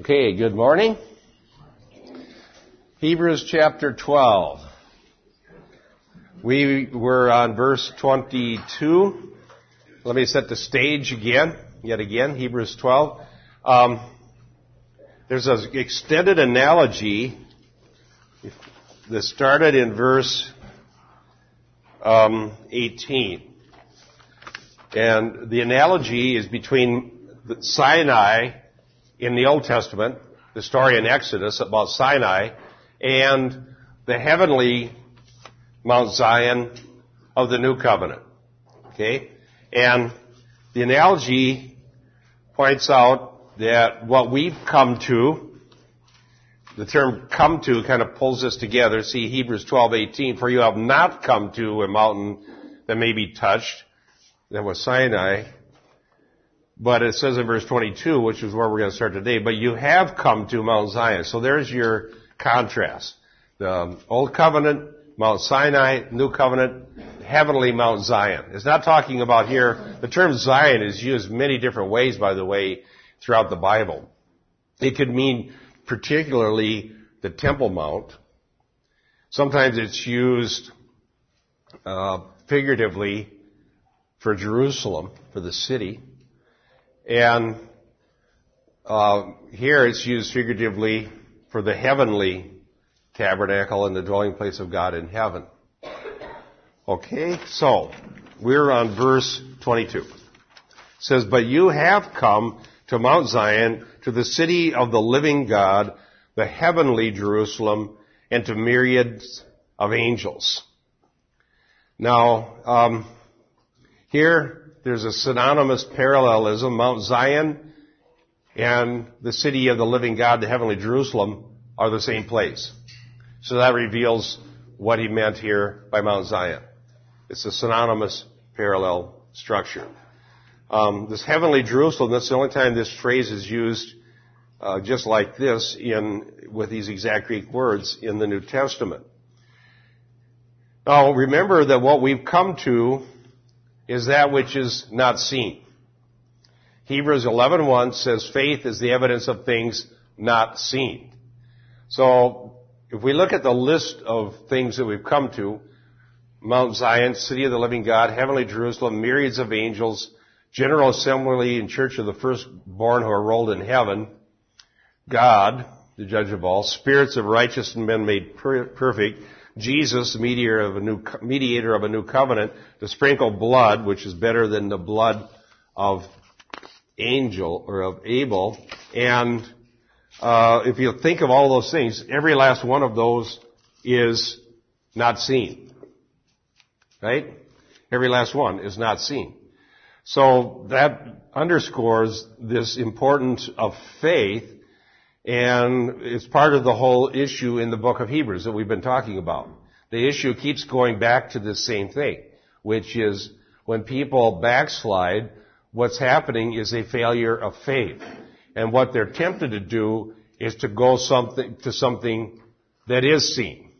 Okay, good morning. Hebrews chapter 12. We were on verse 22. Let me set the stage again, yet again, Hebrews 12. Um, there's an extended analogy that started in verse um, 18. And the analogy is between Sinai in the Old Testament, the story in Exodus about Sinai, and the heavenly Mount Zion of the New Covenant. Okay? And the analogy points out that what we've come to, the term come to kind of pulls this together. See Hebrews 12:18, for you have not come to a mountain that may be touched, that was Sinai, but it says in verse 22, which is where we're going to start today, but you have come to Mount Zion. So there's your contrast. The Old Covenant, Mount Sinai, New Covenant, heavenly Mount Zion. It's not talking about here, the term Zion is used many different ways, by the way, throughout the Bible. It could mean particularly the Temple Mount. Sometimes it's used uh, figuratively for Jerusalem, for the city. And uh, here it's used figuratively for the heavenly tabernacle and the dwelling place of God in heaven. Okay, so we're on verse 22. It says, But you have come to Mount Zion, to the city of the living God, the heavenly Jerusalem, and to myriads of angels. Now, um, here there's a synonymous parallelism. Mount Zion and the city of the living God, the heavenly Jerusalem, are the same place. So that reveals what he meant here by Mount Zion. It's a synonymous parallel structure. Um, this heavenly Jerusalem, that's the only time this phrase is used uh, just like this in with these exact Greek words in the New Testament. Now remember that what we've come to is that which is not seen. Hebrews 11:1 says faith is the evidence of things not seen. So if we look at the list of things that we've come to, Mount Zion, city of the living God, heavenly Jerusalem, myriads of angels, general assembly and church of the firstborn who are rolled in heaven, God, the judge of all, spirits of righteous men made perfect, Jesus, mediator of a new, mediator of a new covenant, to sprinkle blood, which is better than the blood of angel or of Abel. And uh, if you think of all those things, every last one of those is not seen. Right? Every last one is not seen. So that underscores this importance of faith and it's part of the whole issue in the book of Hebrews that we've been talking about. The issue keeps going back to the same thing, which is when people backslide, what's happening is a failure of faith. And what they're tempted to do is to go something, to something that is seen.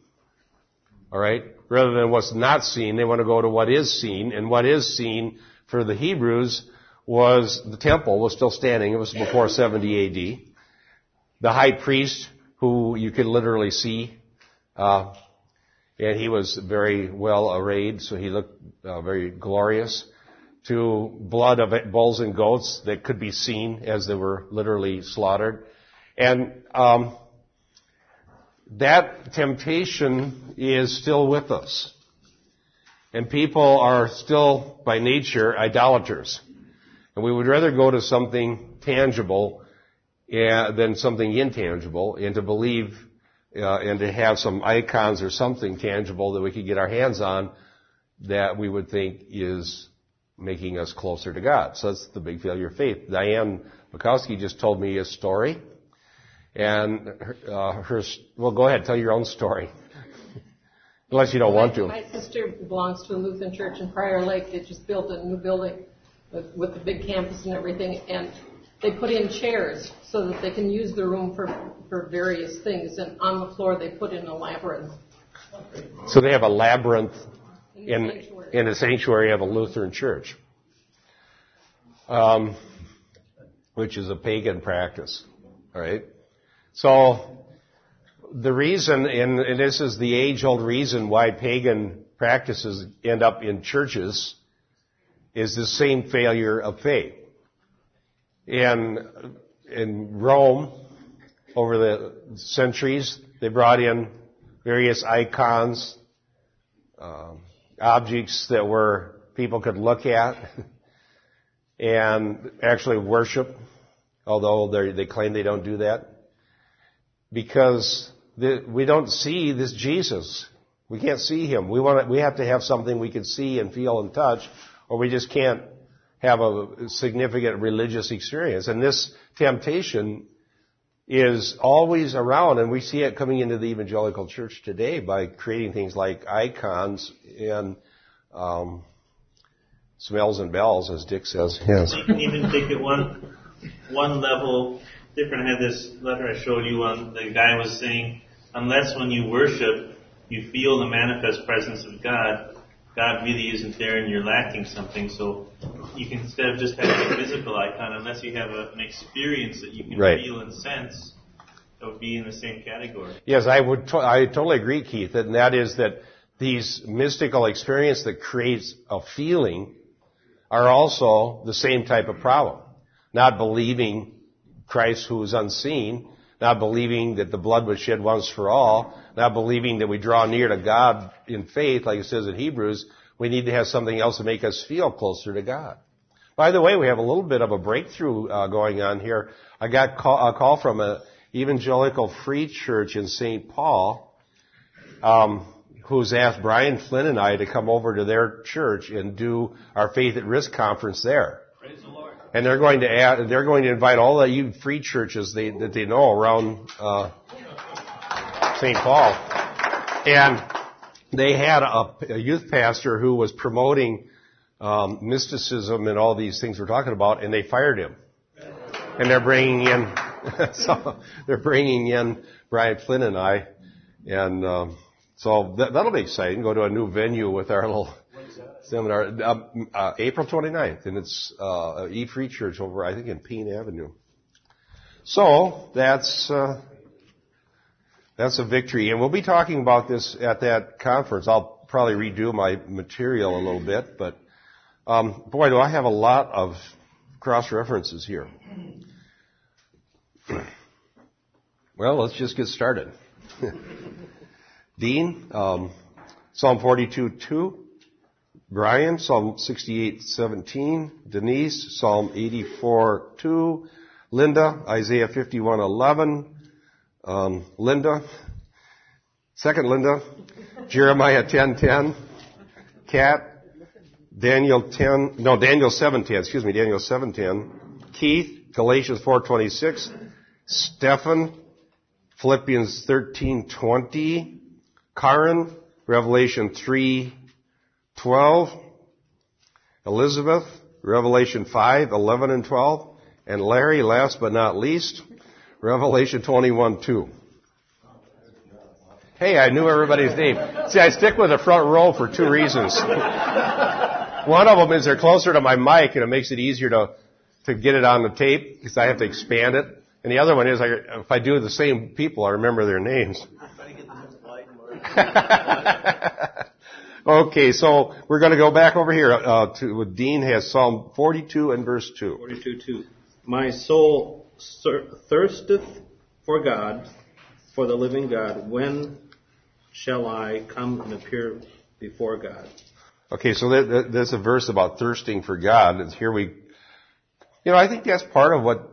Alright? Rather than what's not seen, they want to go to what is seen. And what is seen for the Hebrews was the temple was still standing. It was before 70 AD the high priest who you could literally see, uh, and he was very well arrayed, so he looked uh, very glorious. To blood of bulls and goats that could be seen as they were literally slaughtered, and um, that temptation is still with us. And people are still, by nature, idolaters. And we would rather go to something tangible than something intangible, and to believe uh, and to have some icons or something tangible that we could get our hands on that we would think is making us closer to God. So that's the big failure of faith. Diane Bukowski just told me a story, and her, uh, her well, go ahead, tell your own story. Unless you don't want to. My sister belongs to a Lutheran church in Prior Lake. They just built a new building with, with the big campus and everything, and they put in chairs so that they can use the room for, for various things. And on the floor, they put in a labyrinth. So they have a labyrinth in, in, the sanctuary of a Lutheran church, um, which is a pagan practice. Alright? So, the reason, and, and this is the age-old reason why pagan practices end up in churches, is the same failure of faith. In, in Rome, over the centuries, they brought in various icons, um, objects that were people could look at and actually worship, although they claim they don't do that, because the, we don't see this Jesus. We can't see him. We want to, we have to have something we can see and feel and touch, or we just can't have a significant religious experience. And this temptation is always around, and we see it coming into the evangelical church today by creating things like icons and um, smells and bells, as Dick says. Yes. You can even take it one one level different. I had this letter I showed you on. The guy was saying, unless when you worship you feel the manifest presence of God, God really isn't there and you're lacking something. So you can instead of just having a physical icon, unless you have a, an experience that you can right. feel and sense, that would be in the same category. Yes, I would. To- I totally agree, Keith, and that is that these mystical experiences that creates a feeling are also the same type of problem. Not believing Christ who is unseen, not believing that the blood was shed once for all, not believing that we draw near to God in faith, like it says in Hebrews, we need to have something else to make us feel closer to God. By the way, we have a little bit of a breakthrough uh, going on here. I got call, a call from an evangelical free church in St. Paul, um, who's asked Brian Flynn and I to come over to their church and do our Faith at Risk conference there. Praise the Lord. And they're going to add, they're going to invite all the free churches they, that they know around uh, St. Paul. And they had a, a, youth pastor who was promoting um, mysticism and all these things we're talking about, and they fired him. And they're bringing in, so they're bringing in Brian Flynn and I, and um, so that, will be exciting. Go to a new venue with our little seminar, uh, uh, April 29th, and it's uh, E Free Church over, I think, in Pean Avenue. So that's uh, that's a victory. And we'll be talking about this at that conference. I'll probably redo my material a little bit, but um, boy, do I have a lot of cross references here. well, let's just get started. Dean, um, Psalm 42, 2. Brian, Psalm 68, 17. Denise, Psalm 84, 2. Linda, Isaiah 51, 11 um, Linda, second Linda, Jeremiah 10:10, 10, Kat, Daniel 10, no Daniel 7:10, excuse me, Daniel 7:10, Keith, Galatians 4:26, Stephen, Philippians 13:20, Karen, Revelation 3:12, Elizabeth, Revelation 5:11 and 12, and Larry, last but not least, Revelation 21, 2. Hey, I knew everybody's name. See, I stick with the front row for two reasons. One of them is they're closer to my mic and it makes it easier to, to get it on the tape because I have to expand it. And the other one is I, if I do the same people, I remember their names. okay, so we're going to go back over here uh, to Dean has Psalm 42 and verse 2. 42, 2. My soul thirsteth for God, for the living God. When shall I come and appear before God? Okay, so there's a verse about thirsting for God. And here we, you know, I think that's part of what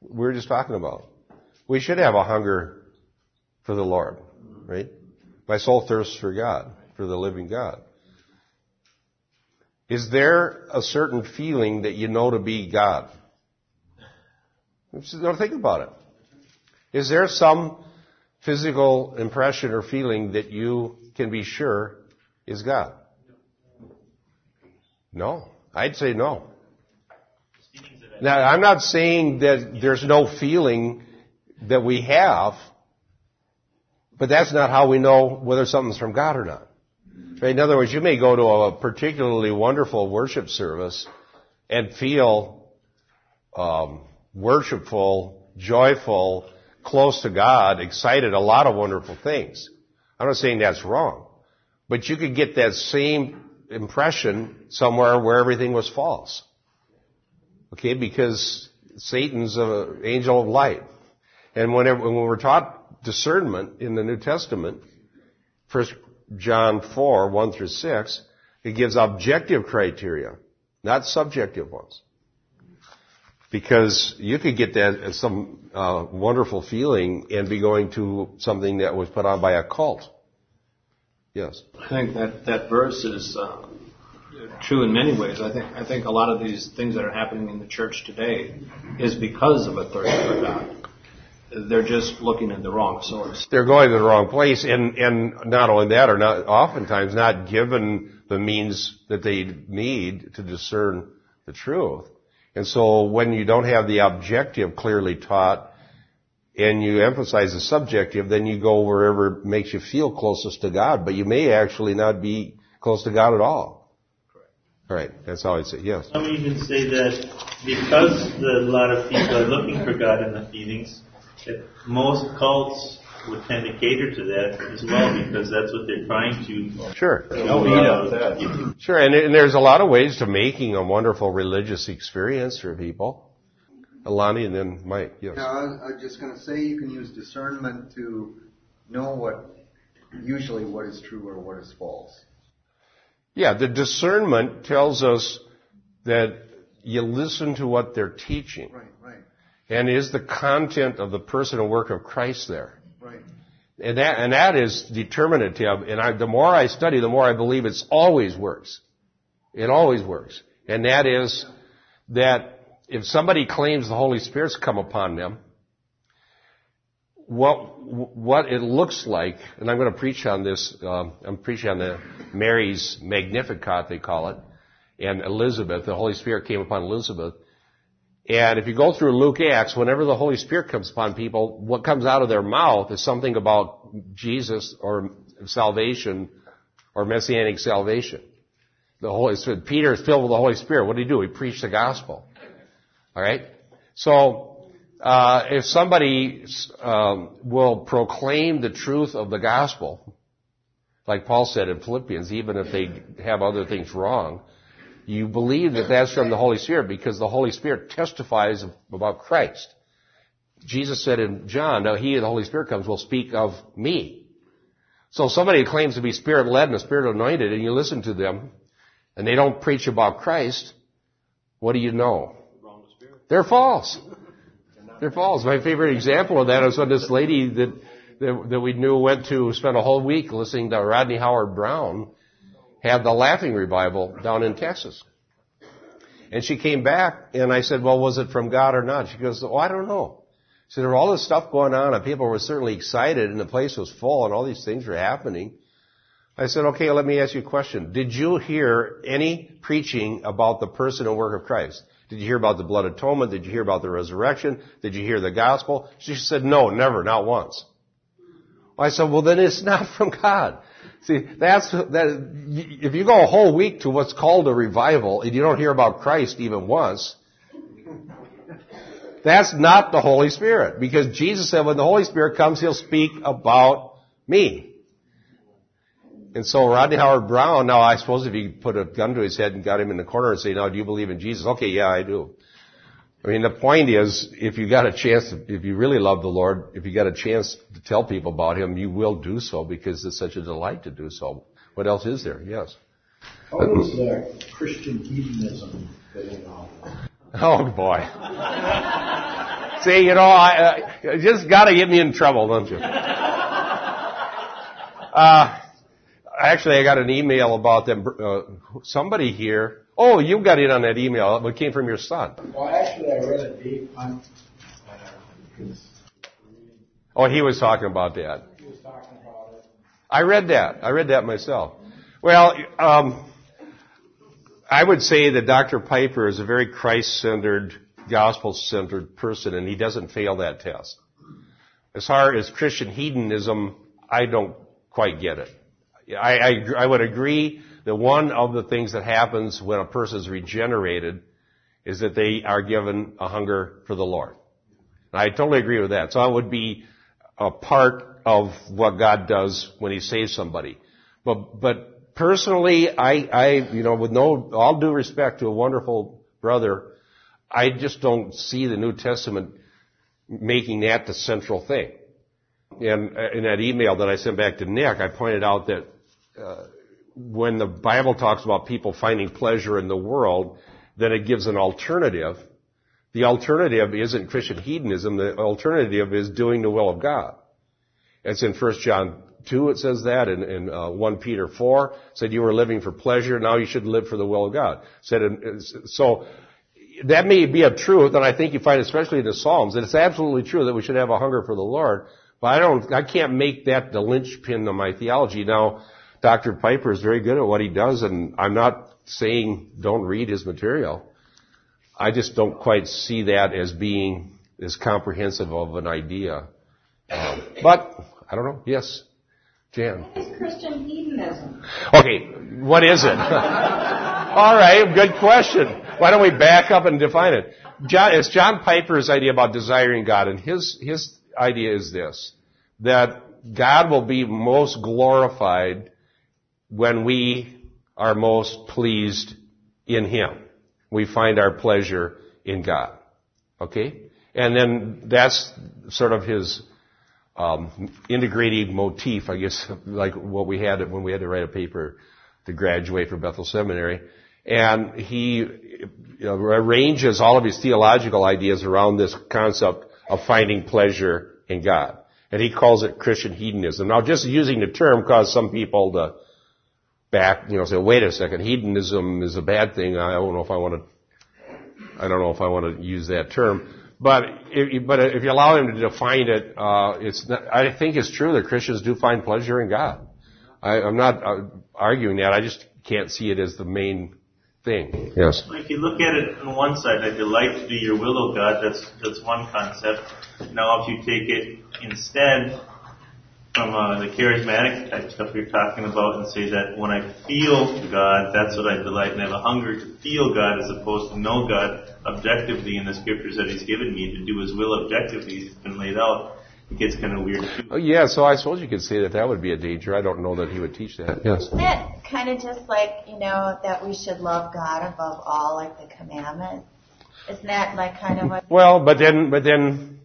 we are just talking about. We should have a hunger for the Lord, right? My soul thirsts for God, for the living God. Is there a certain feeling that you know to be God? Now think about it. Is there some physical impression or feeling that you can be sure is God? No. I'd say no. Now, I'm not saying that there's no feeling that we have, but that's not how we know whether something's from God or not. In other words, you may go to a particularly wonderful worship service and feel um, worshipful joyful, close to God, excited, a lot of wonderful things. I'm not saying that's wrong. But you could get that same impression somewhere where everything was false. Okay, because Satan's an angel of light. And whenever, when we're taught discernment in the New Testament, 1 John 4, 1 through 6, it gives objective criteria, not subjective ones. Because you could get that some uh, wonderful feeling and be going to something that was put on by a cult. Yes. I think that that verse is uh, true in many ways. I think I think a lot of these things that are happening in the church today is because of a thirst for God. They're just looking in the wrong source. They're going to the wrong place, and and not only that, are not oftentimes not given the means that they need to discern the truth. And so, when you don't have the objective clearly taught, and you emphasize the subjective, then you go wherever makes you feel closest to God, but you may actually not be close to God at all. Correct. All right, that's how I'd say, yes. Some even say that because the, a lot of people are looking for God in the feelings, that most cults would tend to cater to that as well because that's what they're trying to. Sure. No, that. Sure, and, and there's a lot of ways to making a wonderful religious experience for people. Alani and then Mike. Yes. Yeah, I was, just going to say you can use discernment to know what usually what is true or what is false. Yeah, the discernment tells us that you listen to what they're teaching. Right, right. And is the content of the personal work of Christ there? And that, and that is determinative. And I, the more I study, the more I believe it always works. It always works. And that is that if somebody claims the Holy Spirit's come upon them, what what it looks like, and I'm going to preach on this. Uh, I'm preaching on the Mary's Magnificat, they call it, and Elizabeth. The Holy Spirit came upon Elizabeth, and if you go through Luke Acts, whenever the Holy Spirit comes upon people, what comes out of their mouth is something about Jesus or salvation or messianic salvation. The Holy Spirit. Peter is filled with the Holy Spirit. What did he do? He preached the gospel. All right. So uh, if somebody um, will proclaim the truth of the gospel, like Paul said in Philippians, even if they have other things wrong, you believe that that's from the Holy Spirit because the Holy Spirit testifies about Christ. Jesus said in John, now he, the Holy Spirit comes, will speak of me. So somebody claims to be spirit led and spirit anointed and you listen to them and they don't preach about Christ, what do you know? They're false. They're false. My favorite example of that is when this lady that, that, that we knew went to spend a whole week listening to Rodney Howard-Browne had the laughing revival down in Texas. And she came back and I said, well, was it from God or not? She goes, oh, I don't know. So there was all this stuff going on and people were certainly excited and the place was full and all these things were happening. I said, okay, let me ask you a question. Did you hear any preaching about the person and work of Christ? Did you hear about the blood atonement? Did you hear about the resurrection? Did you hear the gospel? She said, no, never, not once. I said, well then it's not from God. See, that's, that, if you go a whole week to what's called a revival and you don't hear about Christ even once, that's not the Holy Spirit. Because Jesus said when the Holy Spirit comes, He'll speak about me. And so Rodney Howard Browne, now I suppose if you put a gun to his head and got him in the corner and say, now do you believe in Jesus? Okay, yeah, I do. I mean, the point is, if you got a chance, if you really love the Lord, if you got a chance to tell people about Him, you will do so because it's such a delight to do so. What else is there? Yes. How does uh, Christian hedonism in all Oh boy. See, you know, I uh, just got to get me in trouble, don't you? Uh, actually, I got an email about them. Uh, somebody here. Oh, you got in on that email. It came from your son. Well, actually, I read it deep. I'm, uh, Oh, he was talking about that. he was talking about it. I read that. I read that myself. Well, um, I would say that Dr. Piper is a very Christ-centered, gospel-centered person, and he doesn't fail that test. As far as Christian hedonism, I don't quite get it. I, I, I would agree that one of the things that happens when a person is regenerated is that they are given a hunger for the Lord. I totally agree with that. So it would be a part of what God does when He saves somebody. But, but personally, I, I, you know, with no, all due respect to a wonderful brother, I just don't see the New Testament making that the central thing. And uh, in that email that I sent back to Nick, I pointed out that uh, when the Bible talks about people finding pleasure in the world, then it gives an alternative. The alternative isn't Christian hedonism. The alternative is doing the will of God. It's in 1 John 2, it says that. In, in uh, 1 Peter 4, said you were living for pleasure. Now you should live for the will of God. Said so that may be a truth, and I think you find especially in the Psalms that it's absolutely true that we should have a hunger for the Lord. But I don't, I can't make that the linchpin of my theology. Now, Dr. Piper is very good at what he does, and I'm not saying don't read his material. I just don't quite see that as being as comprehensive of an idea. Um, but I don't know. Yes, Jan. What is Christian hedonism? Okay, what is it? All right, good question. Why don't we back up and define it? John, it's John Piper's idea about desiring God, and his his idea is this: that God will be most glorified when we are most pleased in Him. We find our pleasure in God. Okay? And then that's sort of his um, integrating motif, I guess, like what we had when we had to write a paper to graduate from Bethel Seminary. And he you know, arranges all of his theological ideas around this concept of finding pleasure in God. And he calls it Christian hedonism. Now, just using the term caused some people to back, you know, say, wait a second, hedonism is a bad thing. I don't know if I want to, I don't know if I want to use that term. But if, but if you allow him to define it, uh, it's not, I think it's true that Christians do find pleasure in God. I, I'm not uh, arguing that. I just can't see it as the main thing. Yes. If you look at it on one side, I delight to do your will, O God, that's, that's one concept. Now if you take it instead from uh, the charismatic type stuff you're talking about and say that when I feel God, that's what I delight and I have a hunger to feel God as opposed to know God objectively in the scriptures that He's given me to do His will objectively. It's been laid out. It gets kind of weird. Oh, yeah, so I suppose you could say that that would be a danger. I don't know that he would teach that. Yes. Isn't it kind of just like, you know, that we should love God above all, like the commandment? Isn't that like kind of what? Well, but then, but then,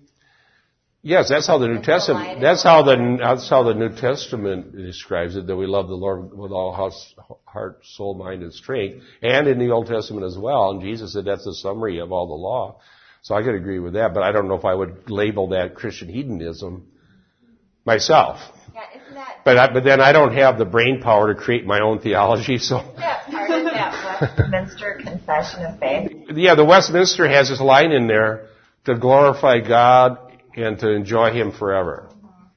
yes, that's how the New Testament. That's how the that's how the New Testament describes it. That we love the Lord with all house, heart, soul, mind, and strength, and in the Old Testament as well. And Jesus said that's a summary of all the law. So I could agree with that, but I don't know if I would label that Christian hedonism myself. Yeah, isn't that, But I, but then I don't have the brain power to create my own theology, so. isn't that part of that Westminster Confession of Faith? Yeah, the Westminster has this line in there to glorify God and to enjoy Him forever.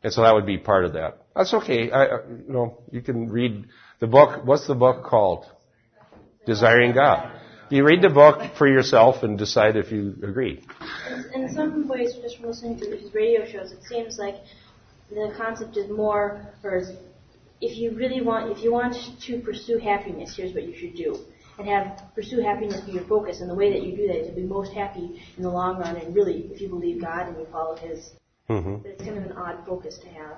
And so that would be part of that. That's okay. I, you know, you can read the book. What's the book called? Desiring God. You read the book for yourself and decide if you agree. In some ways, just from listening to his radio shows, it seems like the concept is more, or if you really want, if you want to pursue happiness, here's what you should do, and have pursue happiness be your focus. And the way that you do that is to be most happy in the long run, and really, if you believe God and you follow His. hmm But it's kind of an odd focus to have.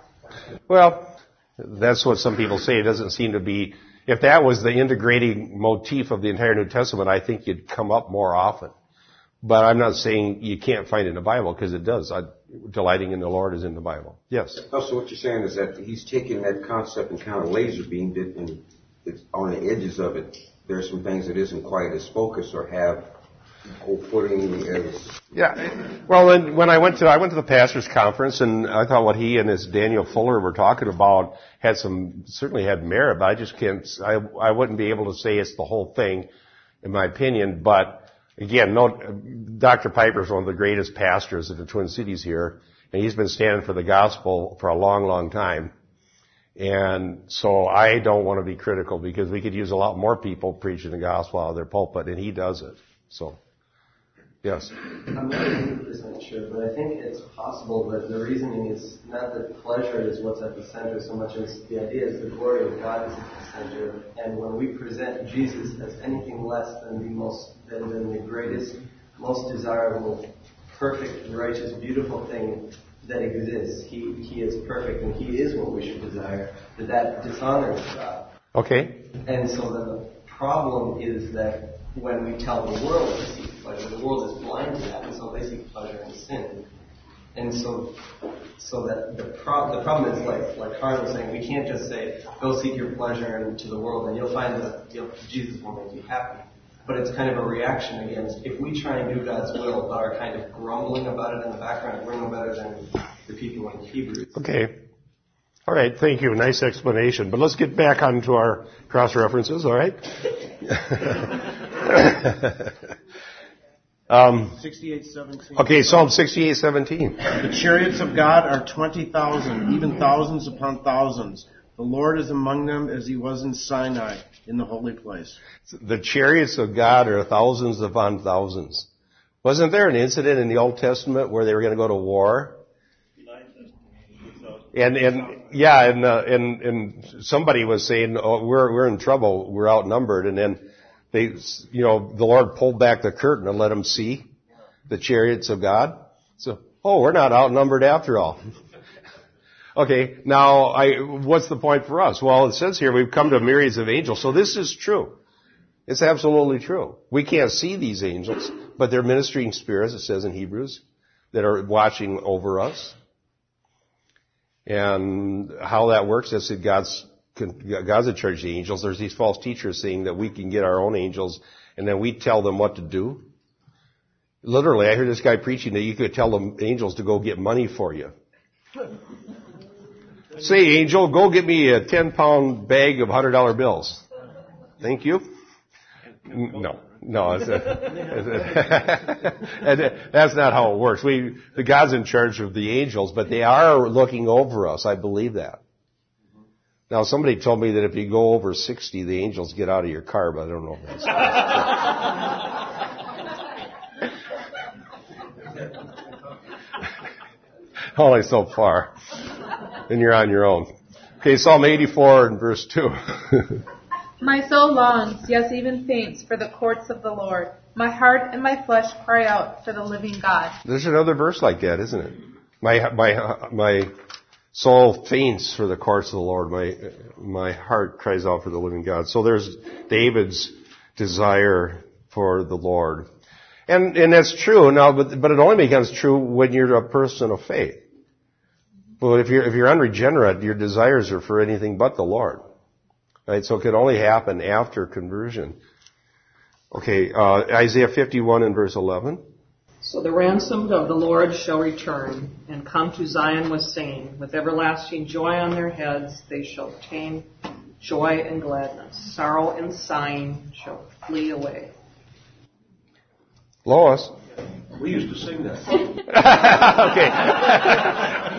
Well, that's what some people say. It doesn't seem to be, if that was the integrating motif of the entire New Testament, I think you'd come up more often. But I'm not saying you can't find it in the Bible, because it does. I, delighting in the Lord is in the Bible. Yes. Oh, so what you're saying is that he's taking that concept and kind of laser beamed it, and it's on the edges of it. There's some things that isn't quite as focused or have Yeah. Well, then when I went to I went to the pastors' conference, and I thought what he and his Daniel Fuller were talking about had some certainly had merit, but I just can't. I I wouldn't be able to say it's the whole thing, in my opinion. But again, no, Dr. Piper is one of the greatest pastors in the Twin Cities here, and he's been standing for the gospel for a long, long time. And so I don't want to be critical because we could use a lot more people preaching the gospel out of their pulpit, and he does it. So, yes. I'm not 100% sure, but I think it's possible that the reasoning is not that pleasure is what's at the center so much as the idea is the glory of God is at the center. And when we present Jesus as anything less than the most, than, than the greatest, most desirable perfect, righteous, beautiful thing that exists. He, he is perfect and He is what we should desire. That that dishonors God. Okay. And so the problem is that when we tell the world to seek pleasure, the world is blind to that, and so they seek pleasure in sin. And so, so that the, pro- the problem is like like Karen was saying, we can't just say go seek your pleasure into the world, and you'll find that you'll, Jesus will make you happy. But it's kind of a reaction against if we try and do God's will, but are kind of grumbling about it in the background, we're no better than the people in Hebrews. Okay. All right. Thank you. Nice explanation. But let's get back onto our cross references. All right. um, 68:17. okay. Psalm 68:17. The chariots of God are 20,000, even thousands upon thousands. The Lord is among them as he was in Sinai in the holy place. The chariots of God are thousands upon thousands. Wasn't there an incident in the Old Testament where they were going to go to war? And and yeah, and uh, and and somebody was saying, "Oh, we're we're in trouble. We're outnumbered." And then they, you know, the Lord pulled back the curtain and let them see the chariots of God. So, oh, we're not outnumbered after all. okay, now I, what's the point for us? Well, it says here we've come to myriads of angels. So this is true. It's absolutely true. We can't see these angels, but they're ministering spirits, it says in Hebrews, that are watching over us. And how that works is that God's, God's in charge of the angels. There's these false teachers saying that we can get our own angels and then we tell them what to do. Literally, I heard this guy preaching that you could tell the angels to go get money for you. Say, angel, go get me a 10 pound bag of $100 bills. Thank you. No, no, that's not how it works. We, the God's in charge of the angels, but they are looking over us. I believe that. Now, somebody told me that if you go over 60, the angels get out of your car, but I don't know if that's true. Only so far. Then you're on your own. Okay, Psalm 84 and verse 2. My soul longs, yes, even faints, for the courts of the Lord. My heart and my flesh cry out for the living God. There's another verse like that, isn't it? My my my soul faints for the courts of the Lord. My my heart cries out for the living God. So there's David's desire for the Lord, and and that's true now. But but it only becomes true when you're a person of faith. But if you're if you're unregenerate, your desires are for anything but the Lord. Right? So it can only happen after conversion. Okay, uh, Isaiah 51 and verse 11. So the ransomed of the Lord shall return and come to Zion with singing. With everlasting joy on their heads they shall obtain joy and gladness. Sorrow and sighing shall flee away. Lois. We used to sing that. okay.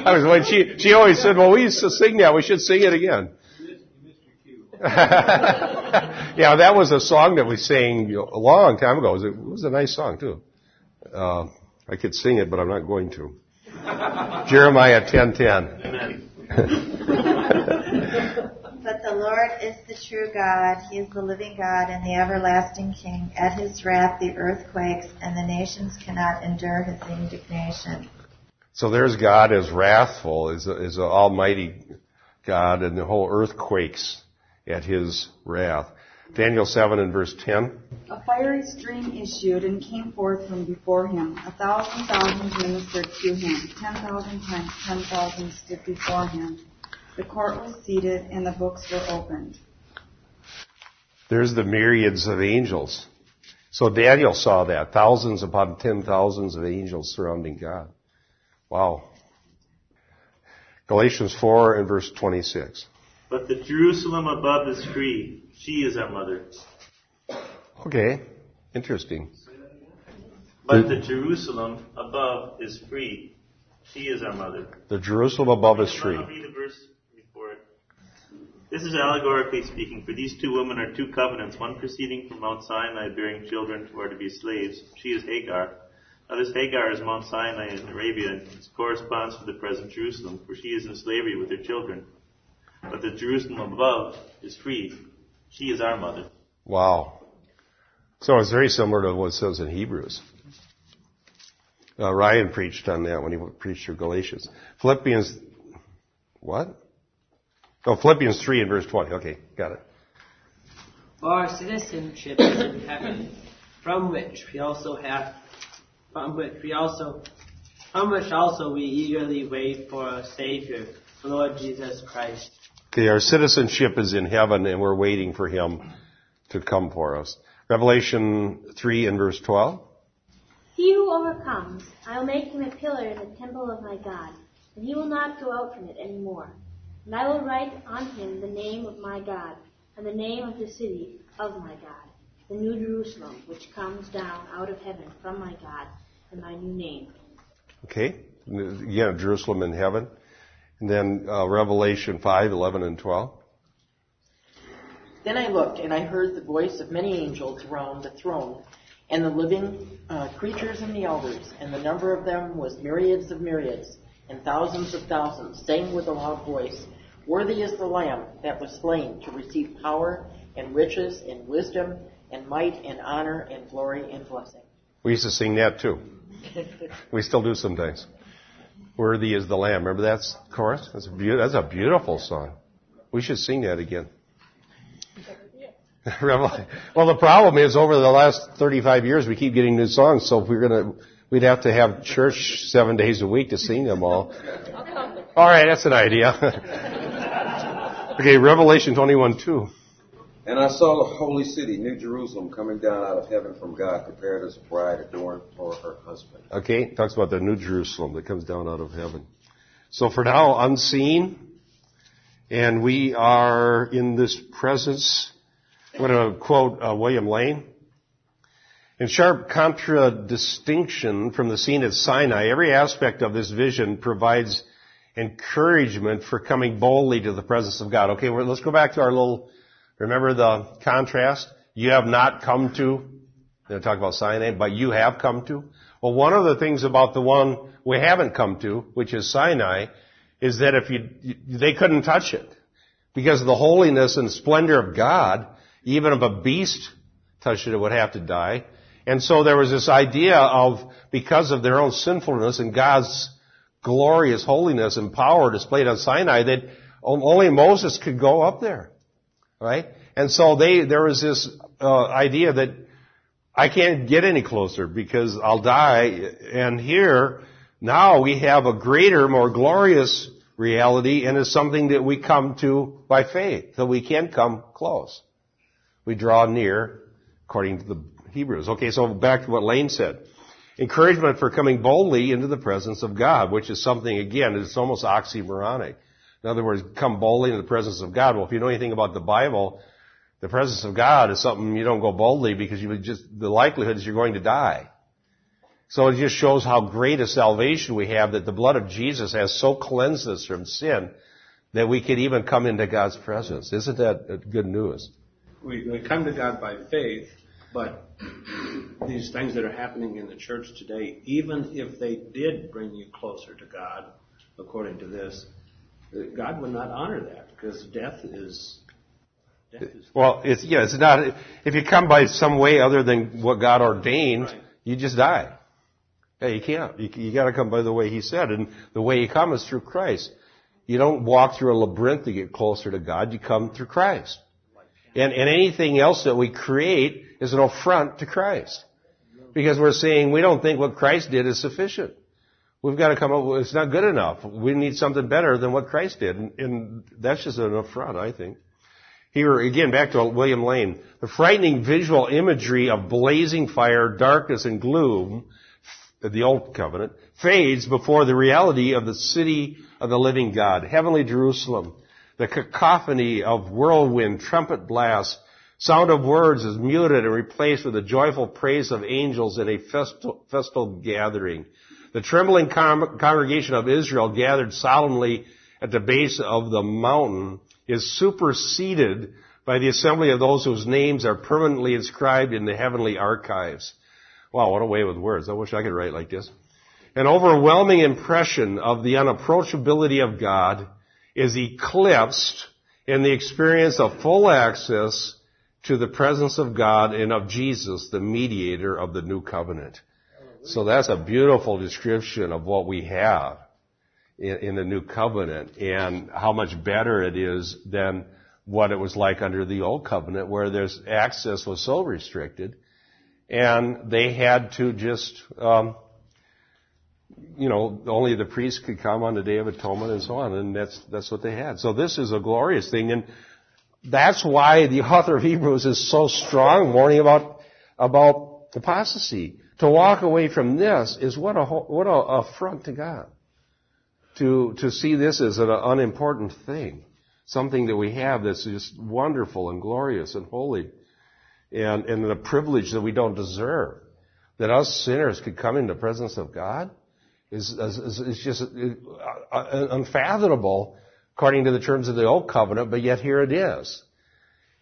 I was when she she always said, "Well, we used to sing that. We should sing it again." yeah, that was a song that we sang a long time ago. It was a, it was a nice song too. Uh, I could sing it, but I'm not going to. Jeremiah 10:10. But the Lord is the true God. He is the living God and the everlasting King. At his wrath the earth quakes, and the nations cannot endure his indignation. So there's God as wrathful, as a, as an almighty God, and the whole earth quakes at his wrath. Daniel 7 and verse 10. A fiery stream issued and came forth from before him. A thousand thousands ministered to him. Ten thousand times ten thousand stood before him. The court was seated and the books were opened. There's the myriads of angels. So Daniel saw that. Thousands upon ten thousands of angels surrounding God. Wow. Galatians 4 and verse 26. But the Jerusalem above is free. She is our mother. Okay. Interesting. But the Jerusalem above is free. She is our mother. The Jerusalem above is free. I'll read the verse before it. This is allegorically speaking, for these two women are two covenants, one proceeding from Mount Sinai bearing children who are to be slaves. She is Hagar. Now this Hagar is Mount Sinai in Arabia, and it corresponds to the present Jerusalem, for she is in slavery with her children. But the Jerusalem above is free. She is our mother. Wow. So it's very similar to what it says in Hebrews. Uh, Ryan preached on that when he preached through Galatians. Philippians, what? Oh, Philippians 3 and verse 20. Okay, got it. For our citizenship is in heaven, from which we also have, from which we also, from which also we eagerly wait for our Savior, the Lord Jesus Christ. Okay, our citizenship is in heaven and we're waiting for Him to come for us. Revelation 3 and verse 12. He who overcomes, I will make him a pillar in the temple of my God, and he will not go out from it any more. And I will write on him the name of my God, and the name of the city of my God, the new Jerusalem, which comes down out of heaven from my God, and my new name. Okay, again, Jerusalem in heaven. And then uh, Revelation 5, 11 and 12. Then I looked, and I heard the voice of many angels around the throne, and the living uh, creatures and the elders, and the number of them was myriads of myriads, and thousands of thousands, saying with a loud voice, Worthy is the Lamb that was slain to receive power and riches and wisdom and might and honor and glory and blessing. We used to sing that too. we still do sometimes. Worthy is the Lamb. Remember that chorus? That's a, be- that's a beautiful song. We should sing that again. well, the problem is over the last 35 years we keep getting new songs, so if we're gonna, we'd have to have church seven days a week to sing them all. Alright, that's an idea. okay, Revelation 21, 2. And I saw the holy city, New Jerusalem, coming down out of heaven from God, prepared as a bride adorned for her husband. Okay, talks about the New Jerusalem that comes down out of heaven. So for now, unseen, and we are in this presence. I'm going to quote uh, William Lane. In sharp contradistinction from the scene at Sinai, every aspect of this vision provides encouragement for coming boldly to the presence of God. Okay, let's go back to our little, remember the contrast? You have not come to, they talk about Sinai, but you have come to. Well, one of the things about the one we haven't come to, which is Sinai, is that if you, they couldn't touch it. Because of the holiness and splendor of God, even if a beast touched it, it would have to die. And so there was this idea of, because of their own sinfulness and God's glorious holiness and power displayed on Sinai, that only Moses could go up there. Right? And so they, there was this uh, idea that I can't get any closer because I'll die. And here, now we have a greater, more glorious reality and it's something that we come to by faith. So we can come close. We draw near according to the Hebrews. Okay, so back to what Lane said. Encouragement for coming boldly into the presence of God, which is something, again, it's almost oxymoronic. In other words, come boldly into the presence of God. Well, if you know anything about the Bible, the presence of God is something you don't go boldly because you just, the likelihood is you're going to die. So it just shows how great a salvation we have that the blood of Jesus has so cleansed us from sin that we can even come into God's presence. Isn't that good news? We, we come to God by faith, but these things that are happening in the church today, even if they did bring you closer to God, according to this, God would not honor that because death is. Death is well, it's yeah, it's not. If you come by some way other than what God ordained, right. you just die. Yeah, you can't. You, you got to come by the way He said, and the way you come is through Christ. You don't walk through a labyrinth to get closer to God. You come through Christ. And, and anything else that we create is an affront to Christ. Because we're saying we don't think what Christ did is sufficient. We've got to come up with, it's not good enough. We need something better than what Christ did. And, and that's just an affront, I think. Here, again, back to William Lane. The frightening visual imagery of blazing fire, darkness, and gloom, the Old Covenant, fades before the reality of the city of the living God, heavenly Jerusalem. The cacophony of whirlwind, trumpet blasts, sound of words is muted and replaced with the joyful praise of angels in a festal, festal gathering. The trembling con- congregation of Israel gathered solemnly at the base of the mountain is superseded by the assembly of those whose names are permanently inscribed in the heavenly archives. Wow, what a way with words. I wish I could write like this. An overwhelming impression of the unapproachability of God is eclipsed in the experience of full access to the presence of God and of Jesus, the mediator of the new covenant. So that's a beautiful description of what we have in, in the new covenant and how much better it is than what it was like under the old covenant where there's access was so restricted and they had to just um, you know only the priest could come on the day of atonement and so on and that's that's what they had. So this is a glorious thing and that's why the author of hebrews is so strong warning about about apostasy. To walk away from this is what a what a affront to god. To to see this as an unimportant thing something that we have that's just wonderful and glorious and holy and, and a privilege that we don't deserve. That us sinners could come in the presence of God is, is, is just uh, uh, unfathomable according to the terms of the old covenant, but yet here it is.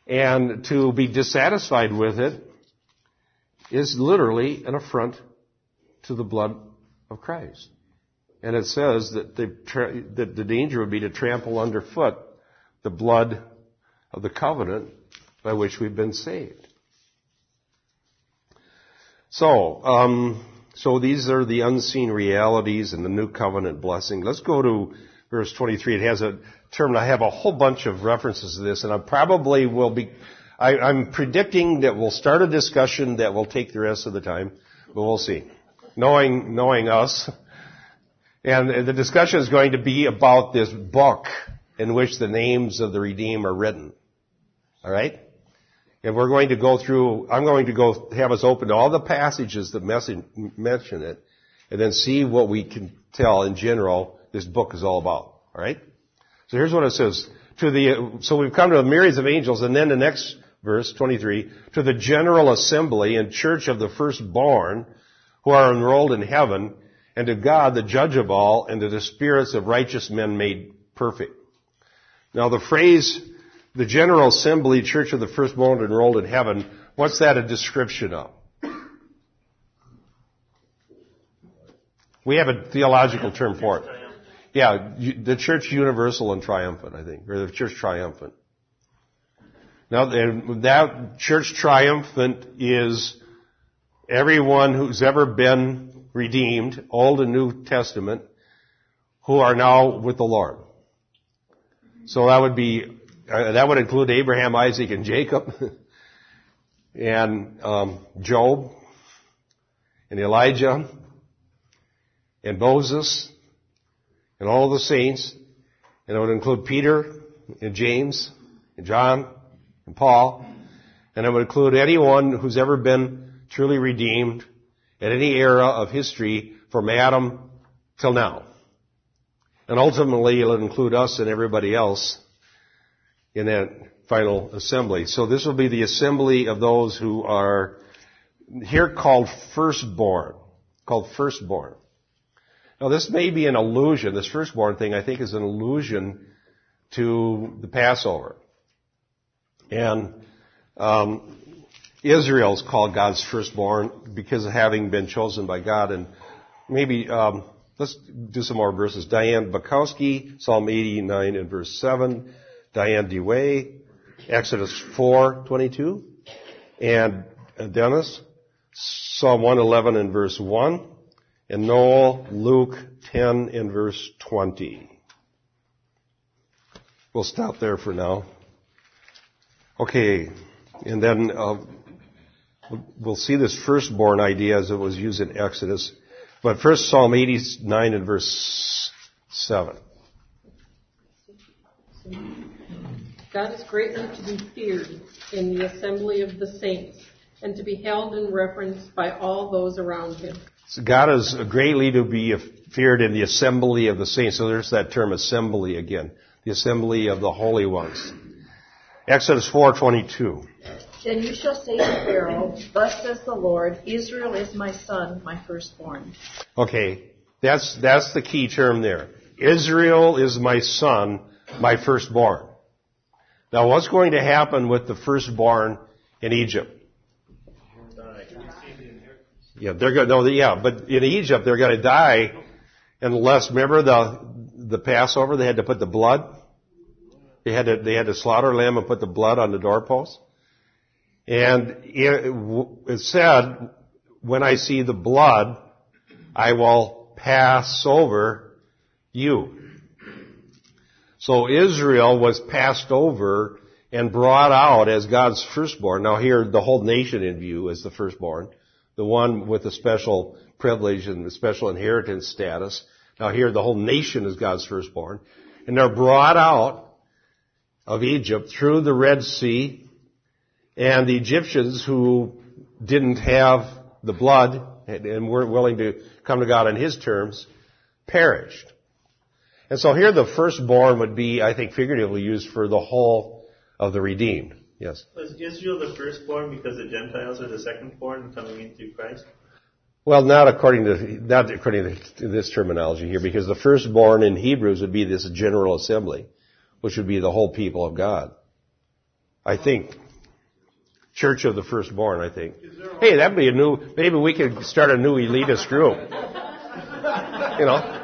And to be dissatisfied with it is literally an affront to the blood of Christ. And it says that the, that the danger would be to trample underfoot the blood of the covenant by which we've been saved. So, um, so these are the unseen realities and the new covenant blessing. Let's go to verse 23. It has a term, I have a whole bunch of references to this, and I probably will be, I, I'm predicting that we'll start a discussion that will take the rest of the time, but we'll see. Knowing, knowing us. And the discussion is going to be about this book in which the names of the redeemed are written. Alright? And we're going to go through, I'm going to go have us open to all the passages that mention it, and then see what we can tell in general this book is all about. Alright? So here's what it says. To the, so we've come to the myriads of angels, and then the next verse, 23, to the general assembly and church of the firstborn who are enrolled in heaven, and to God, the judge of all, and to the spirits of righteous men made perfect. Now the phrase, the General Assembly Church of the Firstborn Enrolled in Heaven, what's that a description of? We have a theological term for it. Yeah, the Church Universal and Triumphant, I think, or the Church Triumphant. Now, that Church Triumphant is everyone who's ever been redeemed, Old and New Testament, who are now with the Lord. So that would be, that would include Abraham, Isaac, and Jacob, and um, Job, and Elijah, and Moses, and all the saints, and it would include Peter, and James, and John, and Paul, and it would include anyone who's ever been truly redeemed at any era of history from Adam till now. And ultimately, it'll include us and everybody else in that final assembly. So this will be the assembly of those who are here called firstborn. Called firstborn. Now this may be an illusion. This firstborn thing, I think, is an illusion to the Passover. And um, Israel is called God's firstborn because of having been chosen by God. And maybe um, Let's do some more verses. Diane Bukowski, Psalm 89 and verse 7. Diane DeWay, Exodus 4:22, And Dennis, Psalm 111 and verse 1. And Noel, Luke 10 and verse 20. We'll stop there for now. Okay, and then uh, we'll see this firstborn idea as it was used in Exodus. But first Psalm 89 and verse 7. God is greatly to be feared in the assembly of the saints and to be held in reverence by all those around him. So God is greatly to be feared in the assembly of the saints. So there's that term assembly again. The assembly of the holy ones. Exodus 4:22. Then you shall say to Pharaoh, Thus says the Lord, Israel is my son, my firstborn. Okay, that's, that's the key term there. Israel is my son, my firstborn. Now what's going to happen with the firstborn in Egypt? Yeah, they're going, no, yeah, but in Egypt they're going to die unless, remember the, the Passover, they had to put the blood? They had to, they had to slaughter lamb and put the blood on the doorpost? And it, said, when I see the blood I will pass over you. So Israel was passed over and brought out as God's firstborn. Now here, the whole nation in view as the firstborn, the one with the special privilege and the special inheritance status. Now here, the whole nation is God's firstborn. And they're brought out of Egypt through the Red Sea, and the Egyptians who didn't have the blood and weren't willing to come to God on His terms perished. And so here the firstborn would be, I think, figuratively used for the whole of the redeemed. Yes. Was Israel the firstborn because the Gentiles are the secondborn coming in through Christ? Well, not according to not according to this terminology here, because the firstborn in Hebrews would be this general assembly, which would be the whole people of God. I think. Church of the firstborn, I think. Hey, that'd be a new, maybe we could start a new elitist group. You know,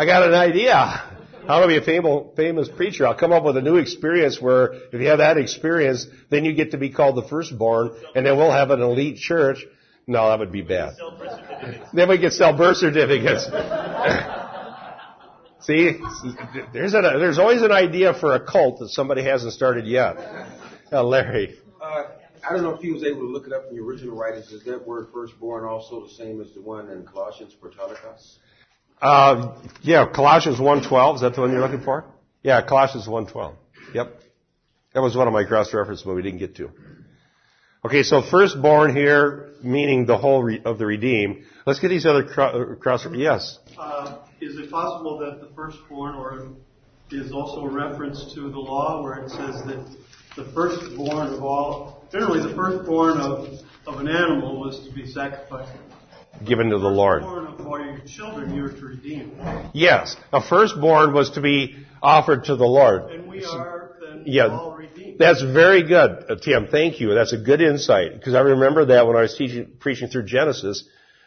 I got an idea. How to be a famous, famous preacher. I'll come up with a new experience where if you have that experience, then you get to be called the firstborn, and then we'll have an elite church. No, that would be bad. Then we could sell birth certificates. See, there's, a, there's always an idea for a cult that somebody hasn't started yet. Uh, Larry. Uh, I don't know if he was able to look it up in the original writings. Is that word firstborn also the same as the one in Colossians, prototokos? Uh, yeah, Colossians 1.12. Is that the one you're looking for? Yeah, Colossians 1.12. Yep. That was one of my cross references, but we didn't get to. Okay, so firstborn here, meaning the whole re- of the redeemed. Let's get these other cro- cross. Yes. Uh, is it possible that the firstborn, or is also a reference to the law, where it says that the firstborn of all, generally the firstborn of, of an animal was to be sacrificed. Given to the Lord. All your children you are to redeem. Yes, a firstborn was to be offered to the Lord. And we are then Yeah, all redeemed. that's very good, uh, Tim. Thank you. That's a good insight because I remember that when I was teaching, preaching through Genesis,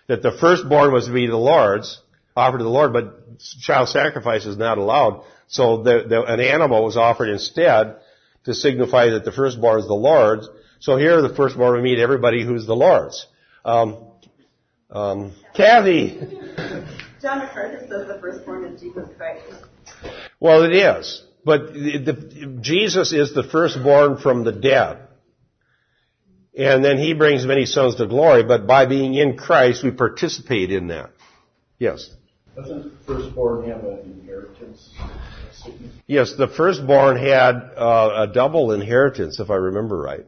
that the firstborn was to be the Lord's, offered to the Lord, but child sacrifice is not allowed. So the, the, an animal was offered instead to signify that the firstborn is the Lord's. So here the firstborn would meet everybody who's the Lord's. Um, um, Kathy. John MacArthur says the firstborn is Jesus Christ. Well, it is. But the, the, Jesus is the firstborn from the dead. And then he brings many sons to glory, but by being in Christ, we participate in that. Yes. Doesn't firstborn have an inheritance? Yes, the firstborn had uh, a double inheritance, if I remember right.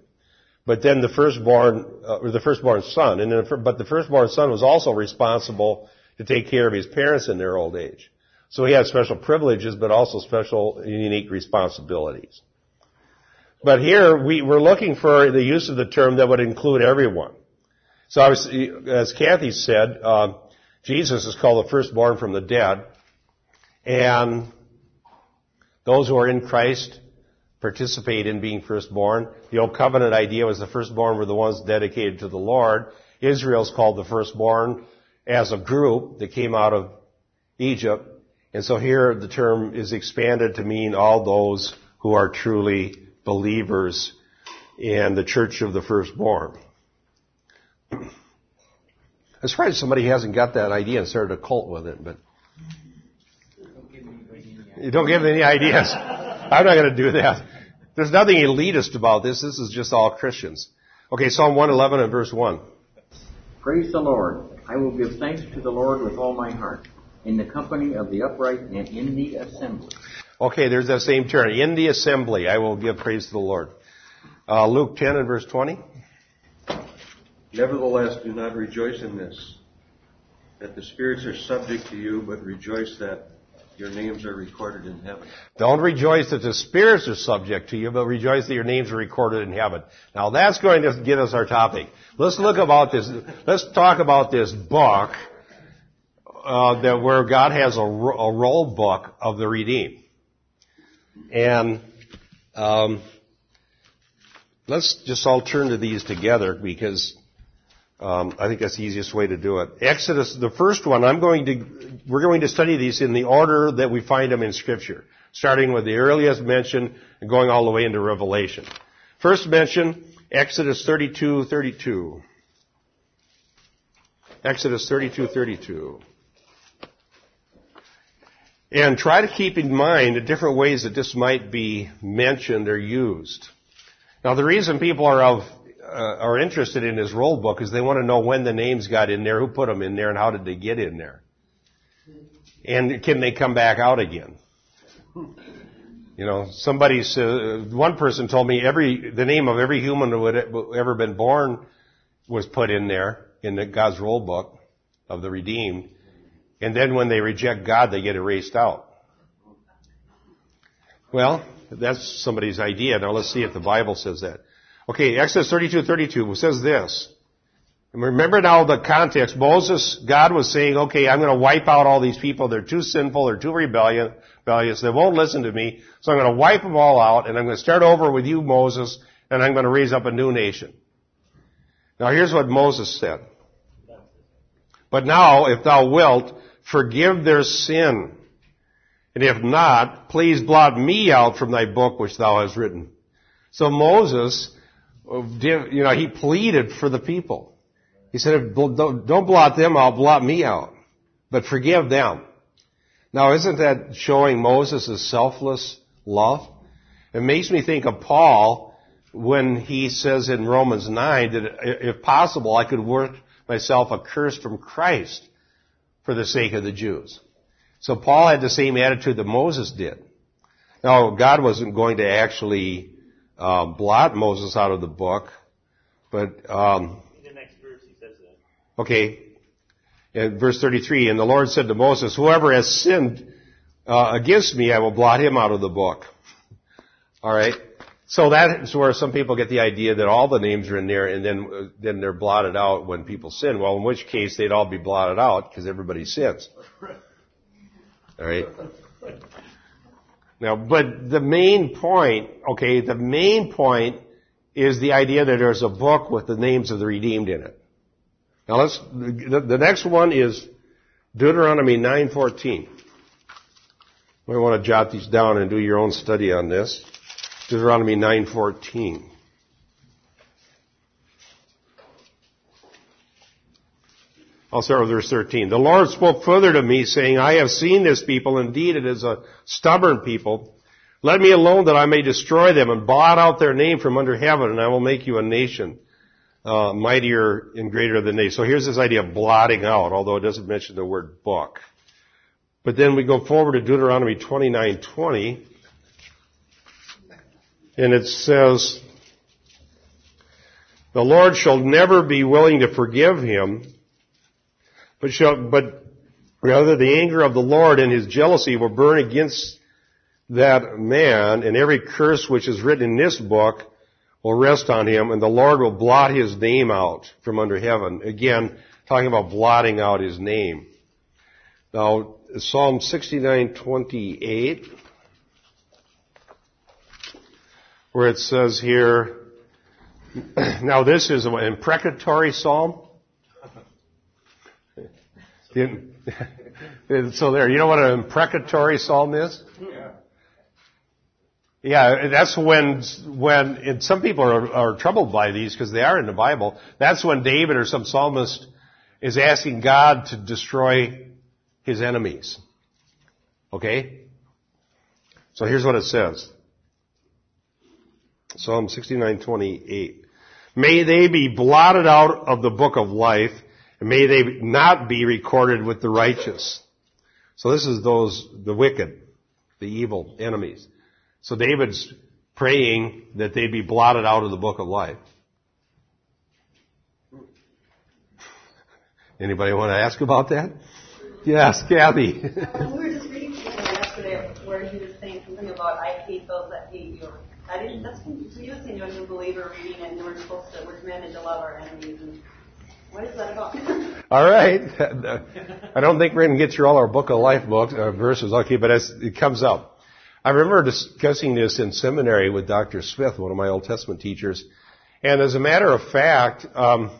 But then the firstborn, uh, or the firstborn son, and then, but the firstborn son was also responsible to take care of his parents in their old age. So he had special privileges, but also special unique responsibilities. But here we, we're looking for the use of the term that would include everyone. So as Kathy said, uh, Jesus is called the firstborn from the dead, and those who are in Christ participate in being firstborn. The old covenant idea was the firstborn were the ones dedicated to the Lord. Israel's called the firstborn as a group that came out of Egypt. And so here the term is expanded to mean all those who are truly believers in the church of the firstborn. I'm surprised somebody hasn't got that idea and started a cult with it, but you don't give me any ideas. I'm not going to do that. There's nothing elitist about this. This is just all Christians. Okay, Psalm 111 and verse 1. Praise the Lord. I will give thanks to the Lord with all my heart, in the company of the upright and in the assembly. Okay, there's that same term. In the assembly, I will give praise to the Lord. Uh, Luke 10 and verse 20. Nevertheless, do not rejoice in this, that the spirits are subject to you, but rejoice that your names are recorded in heaven. Don't rejoice that the spirits are subject to you, but rejoice that your names are recorded in heaven. Now that's going to get us our topic. Let's look about this. Let's talk about this book uh, that where God has a, a roll book of the redeemed, and um, let's just all turn to these together because um, I think that's the easiest way to do it. Exodus, the first one, I'm going to, we're going to study these in the order that we find them in Scripture, starting with the earliest mention and going all the way into Revelation. First mention, Exodus 32, 32. Exodus 32, 32. And try to keep in mind the different ways that this might be mentioned or used. Now the reason people are of, uh, are interested in his roll book is they want to know when the names got in there, who put them in there, and how did they get in there. And can they come back out again? You know, somebody's, uh, one person told me every, the name of every human who had ever been born was put in there, in the God's roll book of the redeemed. And then when they reject God, they get erased out. Well, that's somebody's idea. Now let's see if the Bible says that. Okay, Exodus 32, 32 says this. And remember now the context. Moses, God was saying, okay, I'm going to wipe out all these people. They're too sinful. They're too rebellious. They won't listen to me. So I'm going to wipe them all out and I'm going to start over with you, Moses, and I'm going to raise up a new nation. Now here's what Moses said. But now, if thou wilt, forgive their sin. And if not, please blot me out from thy book which thou hast written. So Moses, you know, he pleaded for the people. He said, don't blot them out, blot me out. But forgive them. Now isn't that showing Moses' selfless love? It makes me think of Paul when he says in Romans 9 that if possible I could work myself a curse from Christ for the sake of the Jews. So Paul had the same attitude that Moses did. Now, God wasn't going to actually uh, blot Moses out of the book, but um, in the next verse he says that. Okay, in verse 33, and the Lord said to Moses, "Whoever has sinned uh, against me, I will blot him out of the book." All right. So that's where some people get the idea that all the names are in there and then, uh, then they're blotted out when people sin. Well, in which case they'd all be blotted out because everybody sins. Alright? Now, but the main point, okay, the main point is the idea that there's a book with the names of the redeemed in it. Now let's, the, the next one is Deuteronomy 9.14. We want to jot these down and do your own study on this. Deuteronomy 9:14. I'll start with verse 13. The Lord spoke further to me, saying, I have seen this people. Indeed, it is a stubborn people. Let me alone that I may destroy them and blot out their name from under heaven, and I will make you a nation, uh, mightier and greater than they. So here's this idea of blotting out, although it doesn't mention the word book. But then we go forward to Deuteronomy 29:20. And it says, the Lord shall never be willing to forgive him, but shall, but rather the anger of the Lord and his jealousy will burn against that man, and every curse which is written in this book will rest on him, and the Lord will blot his name out from under heaven. Again, talking about blotting out his name. Now, Psalm 69:28 where it says here, now this is an imprecatory psalm. so there, you know what an imprecatory psalm is? Yeah. Yeah, that's when, when, and some people are, are troubled by these because they are in the Bible. That's when David or some psalmist is asking God to destroy his enemies. Okay? So here's what it says. Psalm 69:28. May they be blotted out of the book of life, may they not be recorded with the righteous. So this is those, the wicked, the evil enemies. So David's praying that they be blotted out of the book of life. Anybody want to ask about that? Yes, Kathy. we were just reading something yesterday where he was saying something about I hate those that hate you. I didn't. That's so you you're a new believer reading, and we're supposed to we're commanded to love our enemies. And all right. I don't think we're going to get through all our book of life books uh, verses. Okay, but as it comes up, I remember discussing this in seminary with Dr. Smith, one of my Old Testament teachers, and as a matter of fact. Um,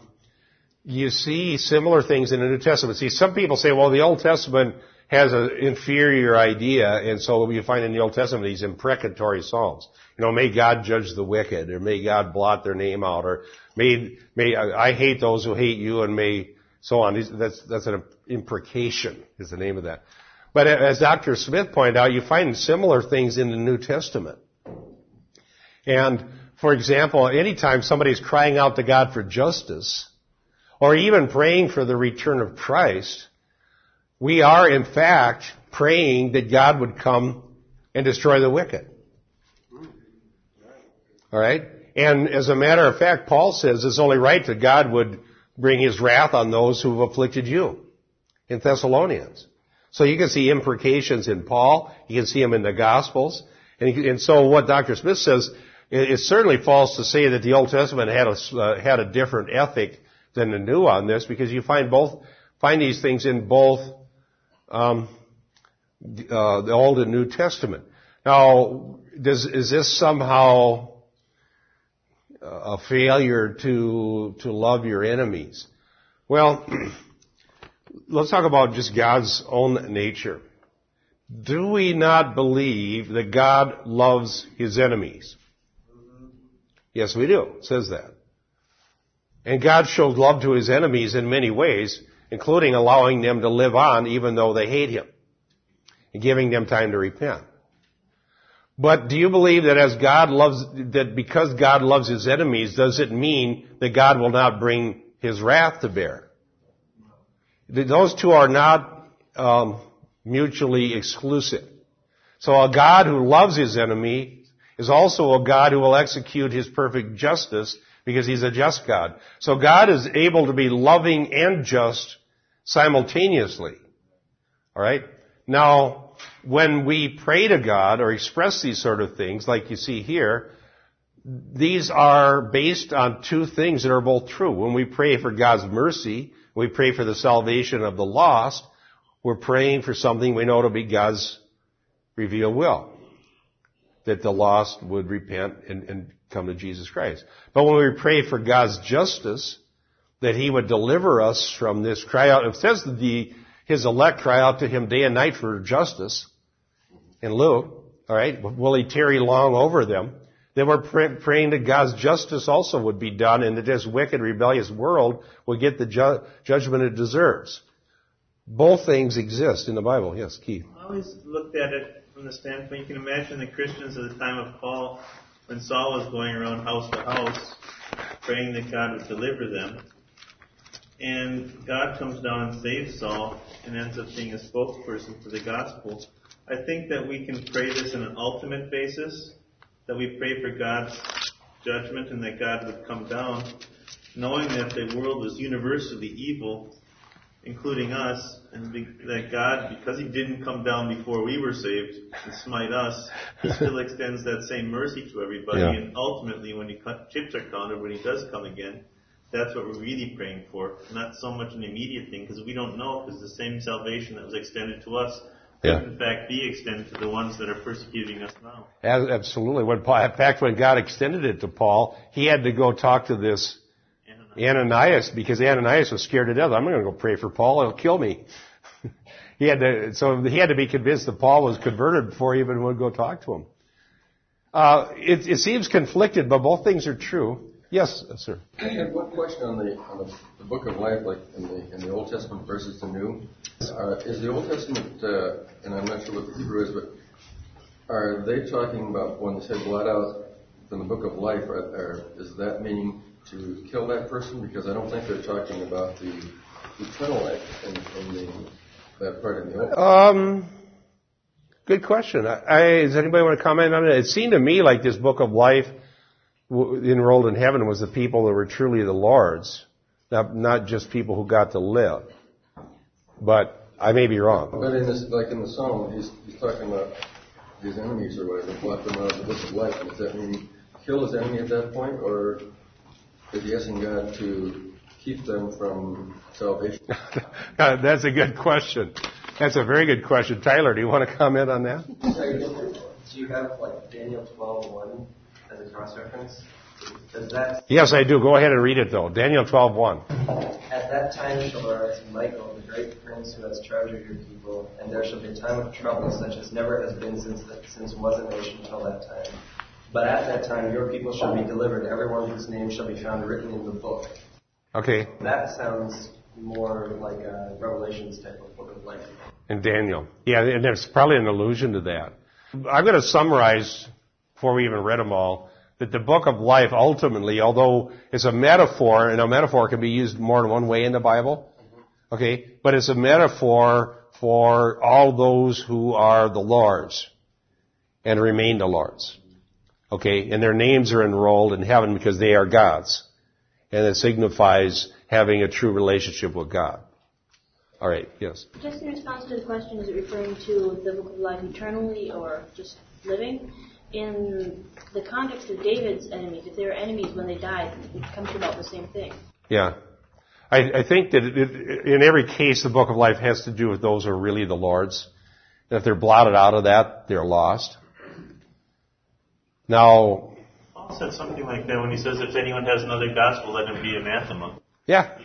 you see similar things in the New Testament. See, some people say, well, the Old Testament has an inferior idea, and so you find in the Old Testament these imprecatory psalms. You know, may God judge the wicked, or may God blot their name out, or may, may, I hate those who hate you, and may so on. That's, that's an imprecation is the name of that. But as Dr. Smith pointed out, you find similar things in the New Testament. And, for example, anytime somebody's crying out to God for justice, or even praying for the return of Christ, we are in fact praying that God would come and destroy the wicked. Alright? And as a matter of fact, Paul says it's only right that God would bring his wrath on those who have afflicted you in Thessalonians. So you can see imprecations in Paul, you can see them in the Gospels, and, and so what Dr. Smith says, it, it's certainly false to say that the Old Testament had a, uh, had a different ethic than the New on this, because you find both, find these things in both, um, uh, the Old and New Testament. Now, does, is this somehow a failure to, to love your enemies? Well, let's talk about just God's own nature. Do we not believe that God loves his enemies? Yes, we do. It says that. And God showed love to his enemies in many ways, including allowing them to live on even though they hate him and giving them time to repent. But do you believe that as God loves, that because God loves his enemies, does it mean that God will not bring his wrath to bear? Those two are not um, mutually exclusive. So a God who loves his enemy is also a God who will execute his perfect justice because he's a just God. So God is able to be loving and just simultaneously. Alright? Now, when we pray to God or express these sort of things, like you see here, these are based on two things that are both true. When we pray for God's mercy, we pray for the salvation of the lost, we're praying for something we know to be God's revealed will. That the lost would repent and, and come to Jesus Christ. But when we pray for God's justice, that He would deliver us from this cry out. It says that the, His elect cry out to Him day and night for justice in Luke. Alright, will He tarry long over them? Then we're pray, praying that God's justice also would be done and that this wicked, rebellious world would get the ju- judgment it deserves. Both things exist in the Bible. Yes, Keith. I always looked at it from the standpoint you can imagine the Christians at the time of Paul, when Saul was going around house to house, praying that God would deliver them. And God comes down and saves Saul and ends up being a spokesperson for the gospel. I think that we can pray this on an ultimate basis, that we pray for God's judgment and that God would come down, knowing that the world is universally evil, including us, and that God, because He didn't come down before we were saved and smite us, He still extends that same mercy to everybody. Yeah. And ultimately, when He chips are counted, when He does come again, that's what we're really praying for, not so much an immediate thing, because we don't know, because the same salvation that was extended to us Yeah. could in fact be extended to the ones that are persecuting us now. Absolutely. When Paul, in fact, when God extended it to Paul, he had to go talk to this Ananias because Ananias was scared to death. I'm going to go pray for Paul. He'll kill me. he had to, so he had to be convinced that Paul was converted before he even would go talk to him. Uh, it, it seems conflicted, but both things are true. Yes, sir. I had one question on the on the, the book of life, like in the in the Old Testament versus the New. Uh, is the Old Testament, uh, and I'm not sure what the Hebrew is, but are they talking about when they say blot out from the book of life? Or, or is that meaning to kill that person? Because I don't think they're talking about the eternal life in, that part in the Old. Um, good question. I, I, does anybody want to comment on it? It seemed to me like this book of life w- enrolled in heaven was the people that were truly the Lord's, not, not just people who got to live. But I may be wrong. But in this, like in the Psalm, he's, he's talking about his enemies or whatever, blot them out of the book of life. Does that mean kill his enemy at that point, or is he asking God to keep them from salvation? That's a good question. That's a very good question. Tyler, do you want to comment on that? Do you have like Daniel 12:1 as a cross reference? Does that Yes, I do. Go ahead and read it though. Daniel 12:1. at that time shall arise Michael, the great prince who has charge of your people, and there shall be a time of trouble such as never has been since since was a nation till that time. But at that time your people shall be delivered, everyone whose name shall be found written in the book. Okay. That sounds more like a Revelations type of book of life. And Daniel. Yeah, and there's probably an allusion to that. I'm going to summarize, before we even read them all, that the book of life ultimately, although it's a metaphor, and a metaphor can be used more than one way in the Bible, okay, but it's a metaphor for all those who are the Lord's and remain the Lord's. Okay, and their names are enrolled in heaven because they are God's. And it signifies having a true relationship with God. All right, yes. Just in response to the question, is it referring to the book of life eternally or just living? In the context of David's enemies, if they were enemies when they died, it comes to about the same thing. Yeah. I, I think that it, it, in every case, the book of life has to do with those who are really the Lord's. And if they're blotted out of that, they're lost. Now, Paul said something like that when he says, if anyone has another gospel, let him be anathema. yeah,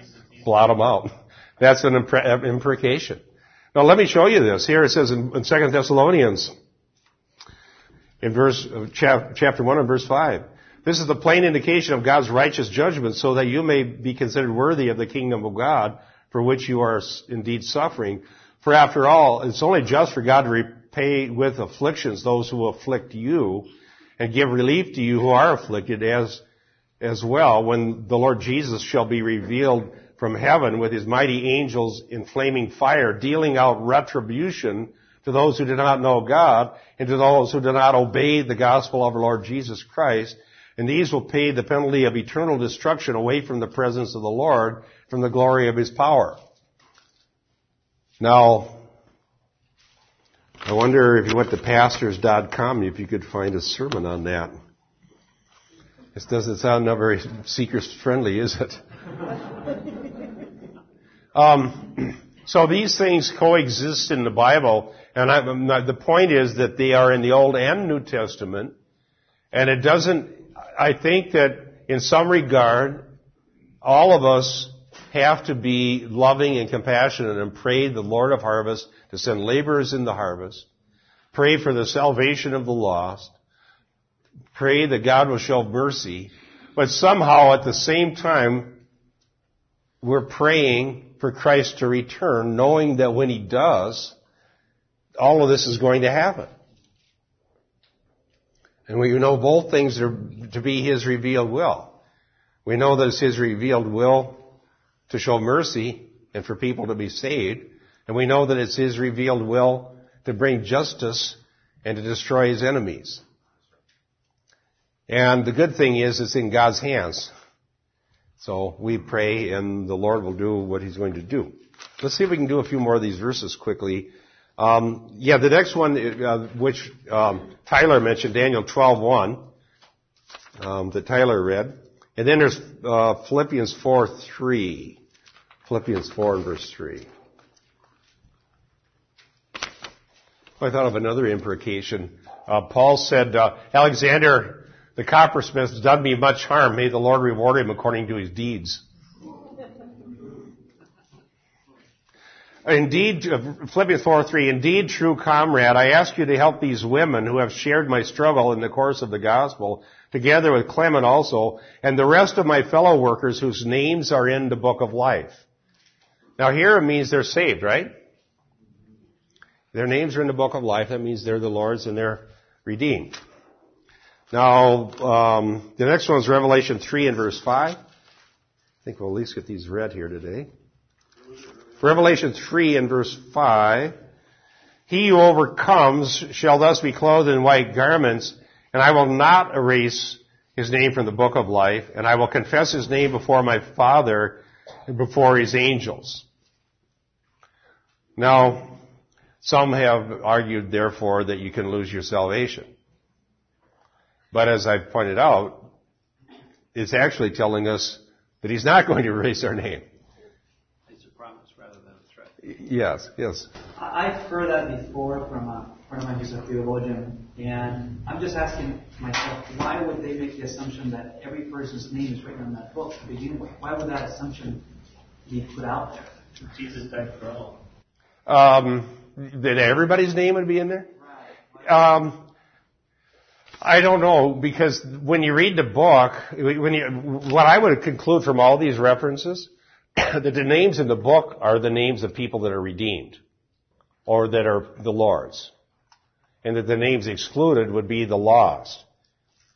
blot them out. That's an impre- imprecation. Now let me show you this. Here it says in, in 2 Thessalonians, in verse, uh, chap, chapter 1 and verse 5. This is the plain indication of God's righteous judgment so that you may be considered worthy of the kingdom of God for which you are indeed suffering. For after all, it's only just for God to repay with afflictions those who afflict you and give relief to you who are afflicted as, as well when the Lord Jesus shall be revealed from heaven with his mighty angels in flaming fire, dealing out retribution to those who do not know God and to those who do not obey the gospel of our Lord Jesus Christ. And these will pay the penalty of eternal destruction away from the presence of the Lord, from the glory of his power. Now, I wonder if you went to pastors.com if you could find a sermon on that. This doesn't sound not very seeker friendly, is it? Um, so these things coexist in the Bible, and I, the point is that they are in the Old and New Testament, and it doesn't. I think that in some regard, all of us have to be loving and compassionate and pray the Lord of harvest to send laborers in the harvest. Pray for the salvation of the lost. Pray that God will show mercy. But somehow at the same time, we're praying for Christ to return, knowing that when He does, all of this is going to happen. And we know both things are to be His revealed will. We know that it's His revealed will to show mercy and for people to be saved. And we know that it's His revealed will to bring justice and to destroy His enemies. And the good thing is it's in God's hands. So we pray and the Lord will do what He's going to do. Let's see if we can do a few more of these verses quickly. Um, yeah, the next one, uh, which um, Tyler mentioned, Daniel 12:1, um, that Tyler read, and then there's uh, Philippians 4:3, Philippians 4 and verse 3. I thought of another imprecation. Uh, Paul said, uh, Alexander the coppersmith has done me much harm. May the Lord reward him according to his deeds. Indeed, Philippians 4 3, indeed, true comrade, I ask you to help these women who have shared my struggle in the course of the gospel, together with Clement also, and the rest of my fellow workers whose names are in the book of life. Now here it means they're saved, right? Their names are in the book of life. That means they're the Lord's and they're redeemed. Now, um, the next one is Revelation 3 and verse 5. I think we'll at least get these read here today. Revelation 3 and verse 5. He who overcomes shall thus be clothed in white garments, and I will not erase his name from the book of life, and I will confess his name before my Father and before his angels. Now, some have argued, therefore, that you can lose your salvation. But as I've pointed out, it's actually telling us that he's not going to erase our name. It's a promise rather than a threat. Yes, yes. I've heard that before from a friend of mine who's a theologian, and I'm just asking myself, why would they make the assumption that every person's name is written on that book to begin with? Why would that assumption be put out there? Jesus died for all. Um, that everybody's name would be in there? Um, I don't know because when you read the book, when you, what I would conclude from all these references that the names in the book are the names of people that are redeemed or that are the Lord's. And that the names excluded would be the lost.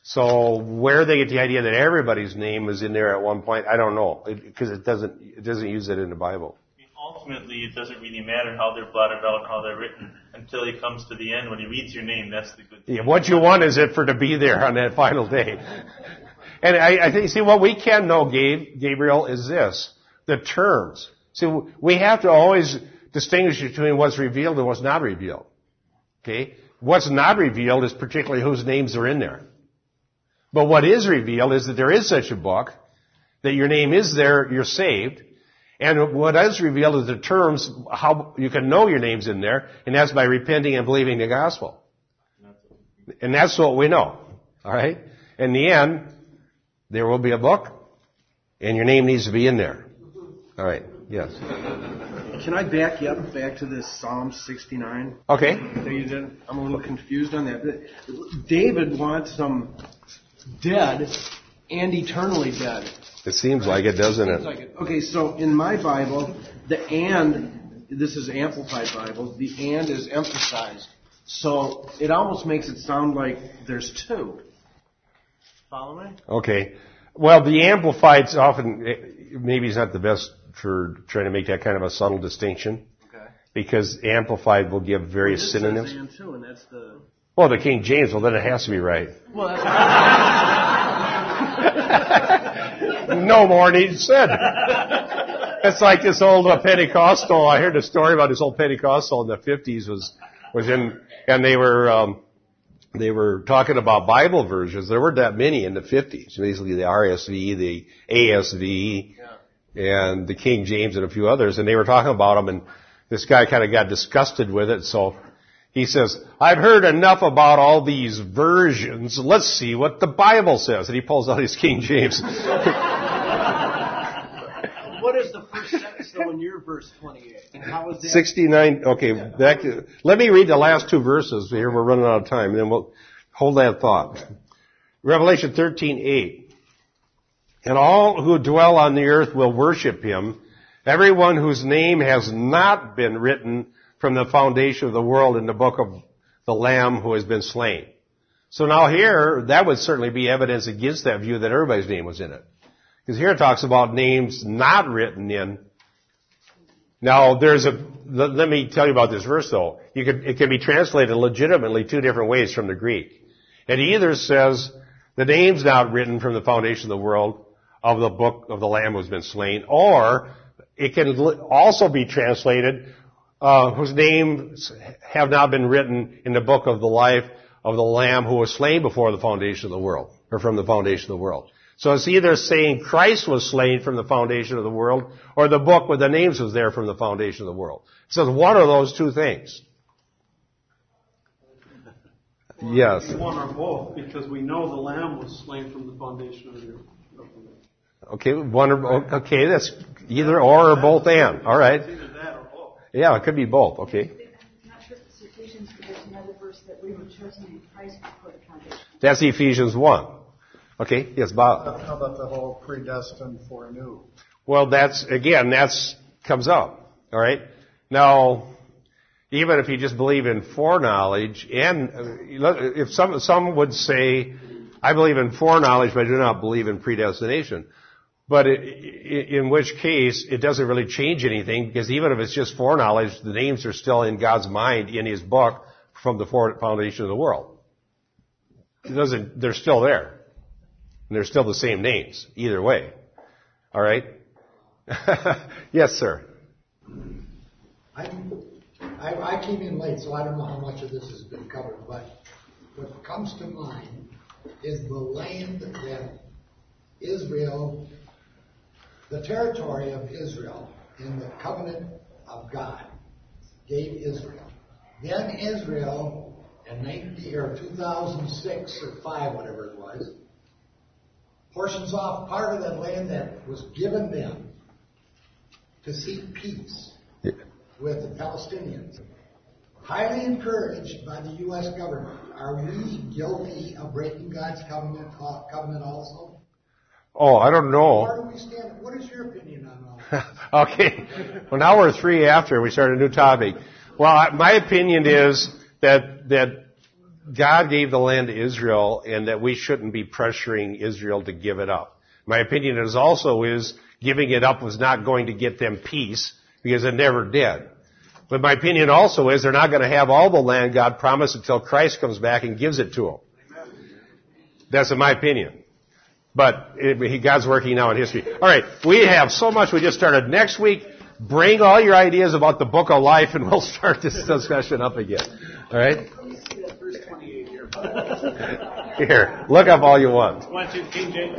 So where they get the idea that everybody's name is in there at one point, I don't know, because it, it, doesn't it doesn't use it in the Bible. Ultimately, it doesn't really matter how they're blotted out and how they're written until he comes to the end. When he reads your name, that's the good thing. Yeah, what you want is it for to be there on that final day. And I, I think, see, what we can know, Gabe, Gabriel, is this: the terms. See, we have to always distinguish between what's revealed and what's not revealed. Okay, what's not revealed is particularly whose names are in there. But what is revealed is that there is such a book, that your name is there, you're saved, and what is revealed is the terms, how you can know your name's in there, and that's by repenting and believing the gospel. And that's what we know. Alright? In the end, there will be a book, and your name needs to be in there. Alright, yes. Can I back you up back to this Psalm 69? Okay. I'm a little confused on that. David wants them dead and eternally dead. It seems like it, doesn't it? Like it. Okay, so in my Bible, the and, this is Amplified Bible, the and is emphasized. So it almost makes it sound like there's two. Follow me? Okay. Well, the Amplified's often, maybe it's not the best for trying to make that kind of a subtle distinction. Okay. Because Amplified will give various well, synonyms. And too, and that's the well, the King James, well, then it has to be right. Well, no more needs said. It's like this old uh, Pentecostal. I heard a story about this old Pentecostal in the fifties was was in, and they were um, they were talking about Bible versions. There weren't that many in the fifties. Basically, the RSV, the ASV, yeah. And the King James, and a few others. And they were talking about them, and this guy kind of got disgusted with it, so he says, I've heard enough about all these versions. Let's see what the Bible says. And he pulls out his King James. what is the first sentence though in your verse 28? And how is that? 69, okay, back to, let me read the last two verses here. We're running out of time and then we'll hold that thought. Revelation 13, 8. And all who dwell on the earth will worship him. Everyone whose name has not been written from the foundation of the world in the book of the Lamb who has been slain. So now here, that would certainly be evidence against that view that everybody's name was in it. Because here it talks about names not written in. Now there's a, let me tell you about this verse though. Could, it can be translated legitimately two different ways from the Greek. It either says the name's not written from the foundation of the world of the book of the Lamb who has been slain, or it can also be translated uh, whose names have not been written in the book of the life of the Lamb who was slain before the foundation of the world, or from the foundation of the world. So it's either saying Christ was slain from the foundation of the world, or the book with the names was there from the foundation of the world. So one of those two things. Or yes. One or both, because we know the Lamb was slain from the foundation of the earth. Okay, one or, okay, that's either or or both and. All right. Yeah, it could be both. Okay. That's Ephesians 1. Okay, yes, Bob. How about the whole predestined for new? Well, that's, again, that's, comes up. Alright? Now, even if you just believe in foreknowledge, and uh, if some, some would say, I believe in foreknowledge, but I do not believe in predestination. But in which case, it doesn't really change anything because even if it's just foreknowledge, the names are still in God's mind in His book from the foundation of the world. It doesn't, they're still there. And they're still the same names, either way. Alright? yes, sir. I, I came in late, so I don't know how much of this has been covered, but what comes to mind is the land that Israel the territory of Israel in the covenant of God gave Israel. Then Israel in 19, or 2006 or 5, whatever it was, portions off part of that land that was given them to seek peace yeah. with the Palestinians. Highly encouraged by the U.S. government, are we guilty of breaking God's covenant, covenant also? Oh, I don't know. Where do we stand? What is your opinion on all okay. Well, now we're three after we start a new topic. Well, my opinion is that that God gave the land to Israel, and that we shouldn't be pressuring Israel to give it up. My opinion is also is giving it up was not going to get them peace because it never did. But my opinion also is they're not going to have all the land God promised until Christ comes back and gives it to them. That's in my opinion. But it, he, God's working now in history. All right, we have so much we just started. Next week, bring all your ideas about the book of life, and we'll start this discussion up again. All right? Here, look up all you want. One, two, King James.